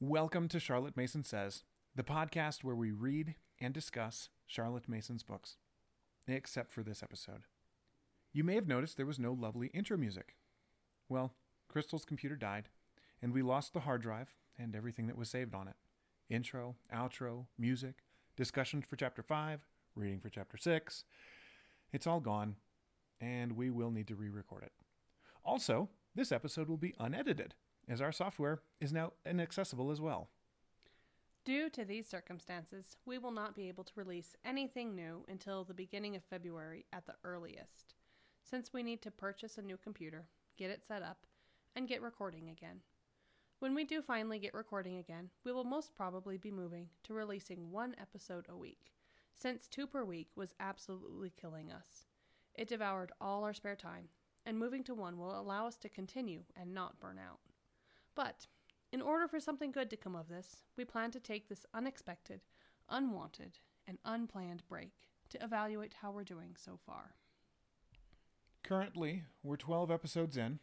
Welcome to Charlotte Mason Says, the podcast where we read and discuss Charlotte Mason's books, except for this episode. You may have noticed there was no lovely intro music. Well, Crystal's computer died, and we lost the hard drive and everything that was saved on it intro, outro, music, discussions for chapter 5, reading for chapter 6. It's all gone, and we will need to re record it. Also, this episode will be unedited, as our software is now inaccessible as well. Due to these circumstances, we will not be able to release anything new until the beginning of February at the earliest, since we need to purchase a new computer, get it set up, and get recording again. When we do finally get recording again, we will most probably be moving to releasing one episode a week, since two per week was absolutely killing us. It devoured all our spare time, and moving to one will allow us to continue and not burn out. But, in order for something good to come of this, we plan to take this unexpected, unwanted, and unplanned break to evaluate how we're doing so far. Currently, we're 12 episodes in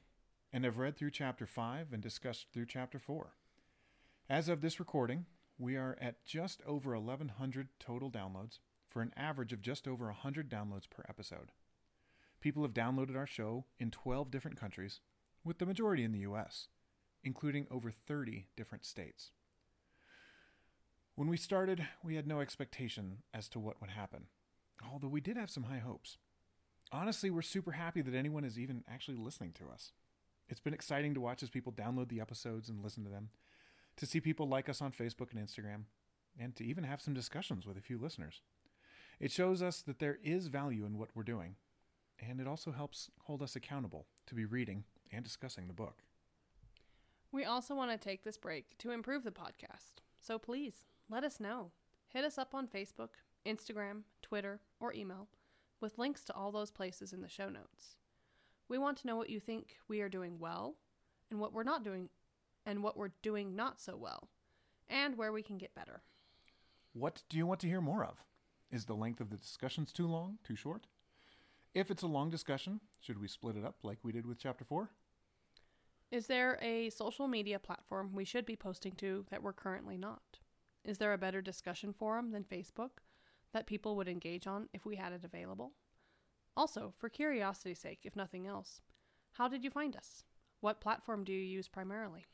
and have read through chapter 5 and discussed through chapter 4. As of this recording, we are at just over 1,100 total downloads for an average of just over 100 downloads per episode. People have downloaded our show in 12 different countries, with the majority in the US, including over 30 different states. When we started, we had no expectation as to what would happen, although we did have some high hopes. Honestly, we're super happy that anyone is even actually listening to us. It's been exciting to watch as people download the episodes and listen to them, to see people like us on Facebook and Instagram, and to even have some discussions with a few listeners. It shows us that there is value in what we're doing, and it also helps hold us accountable to be reading and discussing the book. We also want to take this break to improve the podcast, so please let us know. Hit us up on Facebook, Instagram, Twitter, or email with links to all those places in the show notes. We want to know what you think we are doing well and what we're not doing and what we're doing not so well and where we can get better. What do you want to hear more of? Is the length of the discussions too long, too short? If it's a long discussion, should we split it up like we did with chapter 4? Is there a social media platform we should be posting to that we're currently not? Is there a better discussion forum than Facebook that people would engage on if we had it available? Also, for curiosity's sake, if nothing else, how did you find us? What platform do you use primarily?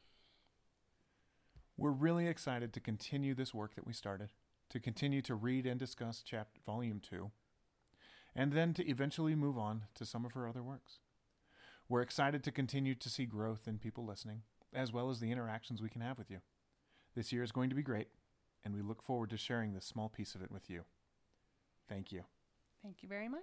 We're really excited to continue this work that we started, to continue to read and discuss chapter volume 2, and then to eventually move on to some of her other works. We're excited to continue to see growth in people listening, as well as the interactions we can have with you. This year is going to be great, and we look forward to sharing this small piece of it with you. Thank you. Thank you very much.